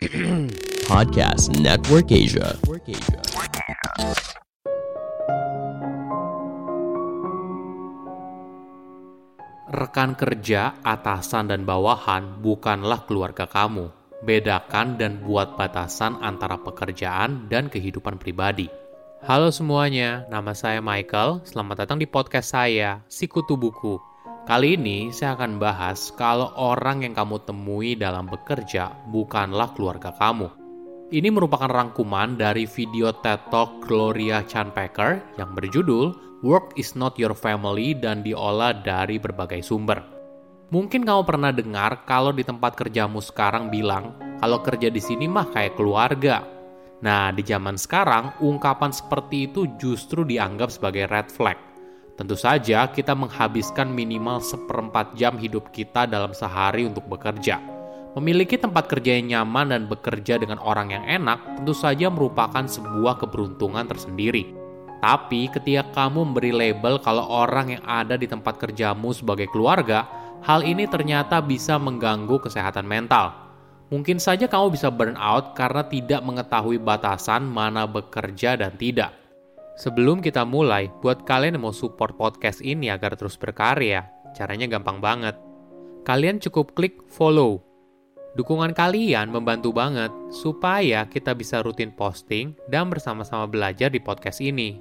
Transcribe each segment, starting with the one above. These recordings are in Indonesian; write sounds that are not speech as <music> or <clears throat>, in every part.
<clears throat> Podcast Network Asia. Rekan kerja, atasan, dan bawahan bukanlah keluarga kamu. Bedakan dan buat batasan antara pekerjaan dan kehidupan pribadi. Halo semuanya, nama saya Michael. Selamat datang di podcast saya, Sikutu Buku. Kali ini saya akan bahas kalau orang yang kamu temui dalam bekerja bukanlah keluarga kamu. Ini merupakan rangkuman dari video TED Talk Gloria Chanpacker yang berjudul Work is not your family dan diolah dari berbagai sumber. Mungkin kamu pernah dengar kalau di tempat kerjamu sekarang bilang kalau kerja di sini mah kayak keluarga. Nah, di zaman sekarang ungkapan seperti itu justru dianggap sebagai red flag. Tentu saja kita menghabiskan minimal seperempat jam hidup kita dalam sehari untuk bekerja. Memiliki tempat kerja yang nyaman dan bekerja dengan orang yang enak tentu saja merupakan sebuah keberuntungan tersendiri. Tapi ketika kamu memberi label kalau orang yang ada di tempat kerjamu sebagai keluarga, hal ini ternyata bisa mengganggu kesehatan mental. Mungkin saja kamu bisa burn out karena tidak mengetahui batasan mana bekerja dan tidak. Sebelum kita mulai, buat kalian yang mau support podcast ini agar terus berkarya, caranya gampang banget. Kalian cukup klik follow. Dukungan kalian membantu banget supaya kita bisa rutin posting dan bersama-sama belajar di podcast ini.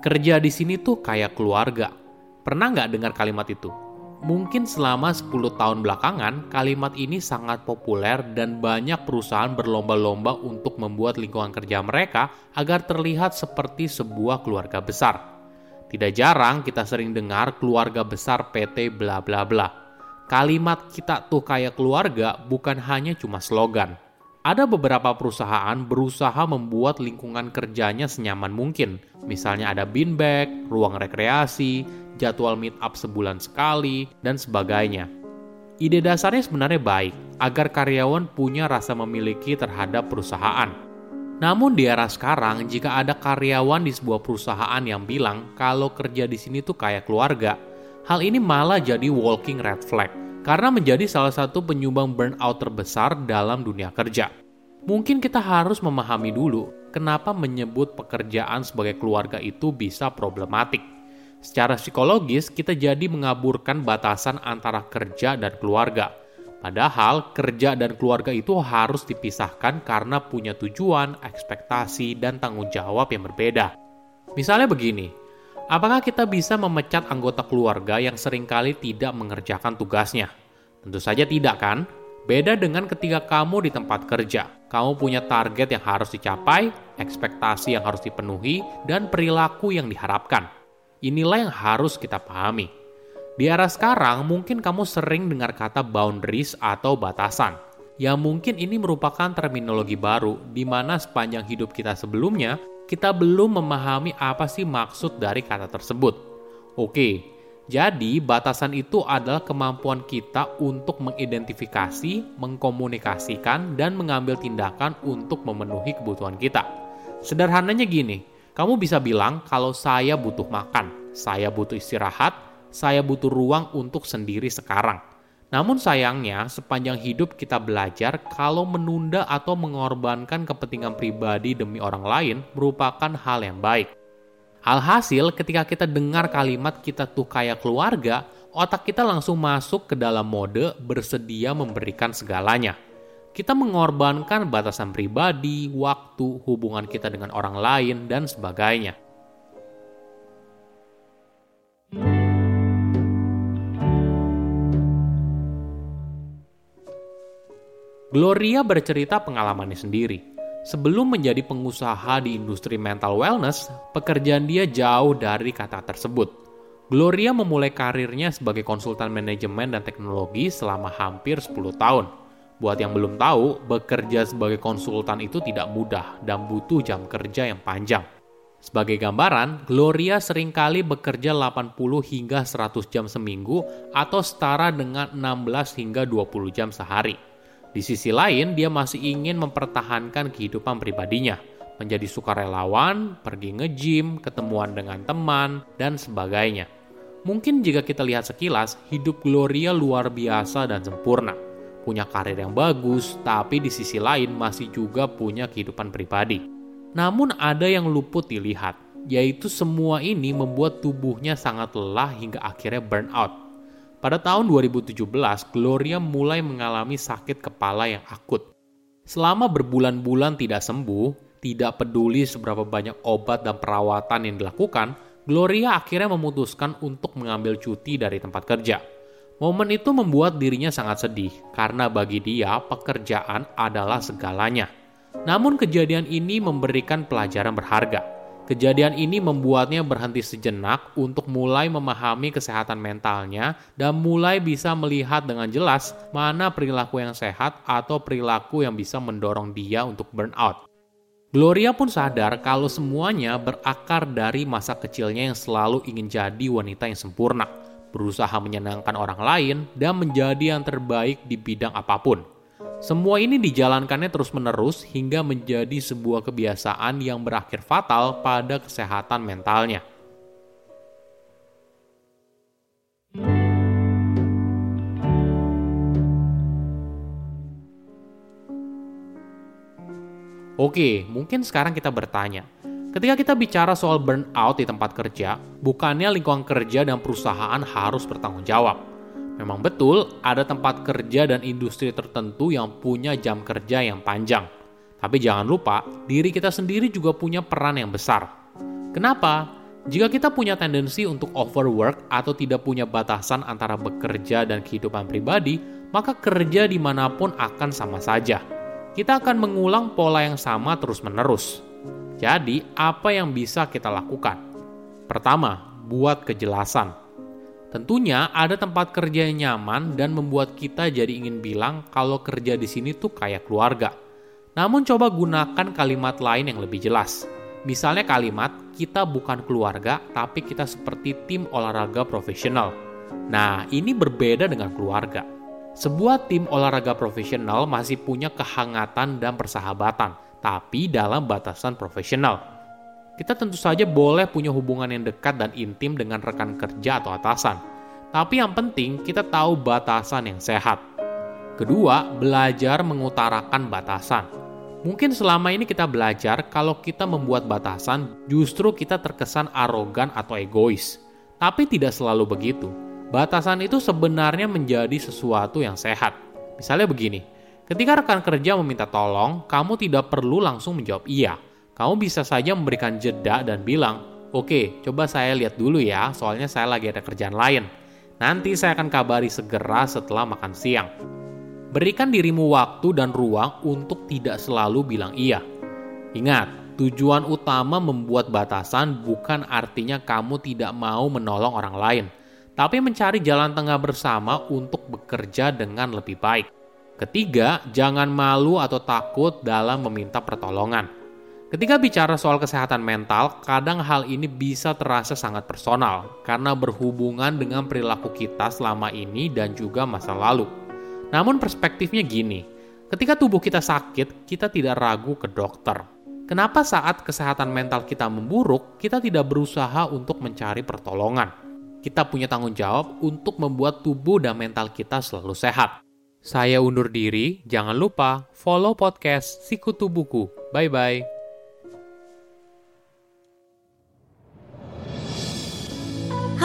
Kerja di sini tuh kayak keluarga. Pernah nggak dengar kalimat itu? Mungkin selama 10 tahun belakangan, kalimat ini sangat populer dan banyak perusahaan berlomba-lomba untuk membuat lingkungan kerja mereka agar terlihat seperti sebuah keluarga besar. Tidak jarang kita sering dengar keluarga besar PT bla bla bla. Kalimat kita tuh kayak keluarga bukan hanya cuma slogan, ada beberapa perusahaan berusaha membuat lingkungan kerjanya senyaman mungkin. Misalnya ada beanbag, ruang rekreasi, jadwal meet up sebulan sekali, dan sebagainya. Ide dasarnya sebenarnya baik, agar karyawan punya rasa memiliki terhadap perusahaan. Namun di era sekarang, jika ada karyawan di sebuah perusahaan yang bilang kalau kerja di sini tuh kayak keluarga, hal ini malah jadi walking red flag karena menjadi salah satu penyumbang burnout terbesar dalam dunia kerja. Mungkin kita harus memahami dulu kenapa menyebut pekerjaan sebagai keluarga itu bisa problematik. Secara psikologis, kita jadi mengaburkan batasan antara kerja dan keluarga. Padahal kerja dan keluarga itu harus dipisahkan karena punya tujuan, ekspektasi, dan tanggung jawab yang berbeda. Misalnya begini, apakah kita bisa memecat anggota keluarga yang sering kali tidak mengerjakan tugasnya? Tentu saja tidak kan? Beda dengan ketika kamu di tempat kerja. Kamu punya target yang harus dicapai, ekspektasi yang harus dipenuhi, dan perilaku yang diharapkan. Inilah yang harus kita pahami. Di era sekarang, mungkin kamu sering dengar kata boundaries atau batasan. Ya mungkin ini merupakan terminologi baru di mana sepanjang hidup kita sebelumnya, kita belum memahami apa sih maksud dari kata tersebut. Oke, jadi, batasan itu adalah kemampuan kita untuk mengidentifikasi, mengkomunikasikan, dan mengambil tindakan untuk memenuhi kebutuhan kita. Sederhananya gini, kamu bisa bilang kalau saya butuh makan, saya butuh istirahat, saya butuh ruang untuk sendiri sekarang. Namun sayangnya, sepanjang hidup kita belajar kalau menunda atau mengorbankan kepentingan pribadi demi orang lain merupakan hal yang baik. Alhasil ketika kita dengar kalimat kita tuh kayak keluarga, otak kita langsung masuk ke dalam mode bersedia memberikan segalanya. Kita mengorbankan batasan pribadi, waktu, hubungan kita dengan orang lain, dan sebagainya. Gloria bercerita pengalamannya sendiri. Sebelum menjadi pengusaha di industri mental wellness, pekerjaan dia jauh dari kata tersebut. Gloria memulai karirnya sebagai konsultan manajemen dan teknologi selama hampir 10 tahun. Buat yang belum tahu, bekerja sebagai konsultan itu tidak mudah dan butuh jam kerja yang panjang. Sebagai gambaran, Gloria sering kali bekerja 80 hingga 100 jam seminggu atau setara dengan 16 hingga 20 jam sehari. Di sisi lain, dia masih ingin mempertahankan kehidupan pribadinya, menjadi sukarelawan, pergi nge-gym, ketemuan dengan teman, dan sebagainya. Mungkin jika kita lihat sekilas, hidup Gloria luar biasa dan sempurna. Punya karir yang bagus, tapi di sisi lain masih juga punya kehidupan pribadi. Namun ada yang luput dilihat, yaitu semua ini membuat tubuhnya sangat lelah hingga akhirnya burnout. Pada tahun 2017, Gloria mulai mengalami sakit kepala yang akut. Selama berbulan-bulan tidak sembuh, tidak peduli seberapa banyak obat dan perawatan yang dilakukan, Gloria akhirnya memutuskan untuk mengambil cuti dari tempat kerja. Momen itu membuat dirinya sangat sedih karena bagi dia pekerjaan adalah segalanya. Namun kejadian ini memberikan pelajaran berharga. Kejadian ini membuatnya berhenti sejenak untuk mulai memahami kesehatan mentalnya dan mulai bisa melihat dengan jelas mana perilaku yang sehat atau perilaku yang bisa mendorong dia untuk burnout. Gloria pun sadar kalau semuanya berakar dari masa kecilnya yang selalu ingin jadi wanita yang sempurna, berusaha menyenangkan orang lain, dan menjadi yang terbaik di bidang apa pun. Semua ini dijalankannya terus-menerus hingga menjadi sebuah kebiasaan yang berakhir fatal pada kesehatan mentalnya. Oke, mungkin sekarang kita bertanya, ketika kita bicara soal burnout di tempat kerja, bukannya lingkungan kerja dan perusahaan harus bertanggung jawab. Memang betul, ada tempat kerja dan industri tertentu yang punya jam kerja yang panjang. Tapi jangan lupa, diri kita sendiri juga punya peran yang besar. Kenapa? Jika kita punya tendensi untuk overwork atau tidak punya batasan antara bekerja dan kehidupan pribadi, maka kerja di mana pun akan sama saja kita akan mengulang pola yang sama terus-menerus. Jadi, apa yang bisa kita lakukan? Pertama, buat kejelasan. Tentunya ada tempat kerja yang nyaman dan membuat kita jadi ingin bilang kalau kerja di sini tuh kayak keluarga. Namun coba gunakan kalimat lain yang lebih jelas. Misalnya kalimat, kita bukan keluarga, tapi kita seperti tim olahraga profesional. Nah, ini berbeda dengan keluarga. Sebuah tim olahraga profesional masih punya kehangatan dan persahabatan, tapi dalam batasan profesional. Kita tentu saja boleh punya hubungan yang dekat dan intim dengan rekan kerja atau atasan. Tapi yang penting kita tahu batasan yang sehat. Kedua, belajar mengutarakan batasan. Mungkin selama ini kita belajar kalau kita membuat batasan justru kita terkesan arogan atau egois. Tapi tidak selalu begitu Batasan itu sebenarnya menjadi sesuatu yang sehat. Misalnya begini, ketika rekan kerja meminta tolong, kamu tidak perlu langsung menjawab iya. Kamu bisa saja memberikan jeda dan bilang, Oke, coba saya lihat dulu ya, soalnya saya lagi ada kerjaan lain. Nanti saya akan kabari segera setelah makan siang. Berikan dirimu waktu dan ruang untuk tidak selalu bilang iya. Ingat, tujuan utama membuat batasan bukan artinya kamu tidak mau menolong orang lain – tapi mencari jalan tengah bersama untuk bekerja dengan lebih baik. Ketiga, jangan malu atau takut dalam meminta pertolongan. Ketika bicara soal kesehatan mental, kadang hal ini bisa terasa sangat personal karena berhubungan dengan perilaku kita selama ini dan juga masa lalu. Namun perspektifnya gini, ketika tubuh kita sakit, kita tidak ragu ke dokter. Kenapa saat kesehatan mental kita memburuk, kita tidak berusaha untuk mencari pertolongan? kita punya tanggung jawab untuk membuat tubuh dan mental kita selalu sehat. Saya undur diri, jangan lupa follow podcast Sikutu Buku. Bye-bye.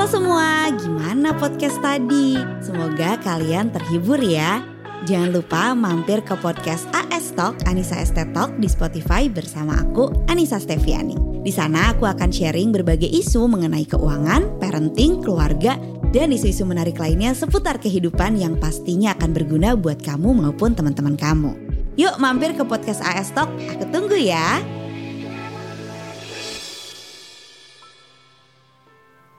Halo semua, gimana podcast tadi? Semoga kalian terhibur ya. Jangan lupa mampir ke podcast AS Talk Anissa Estetok di Spotify bersama aku Anissa Steviani. Di sana aku akan sharing berbagai isu mengenai keuangan, parenting, keluarga, dan isu-isu menarik lainnya seputar kehidupan yang pastinya akan berguna buat kamu maupun teman-teman kamu. Yuk mampir ke podcast AS Talk, aku tunggu ya.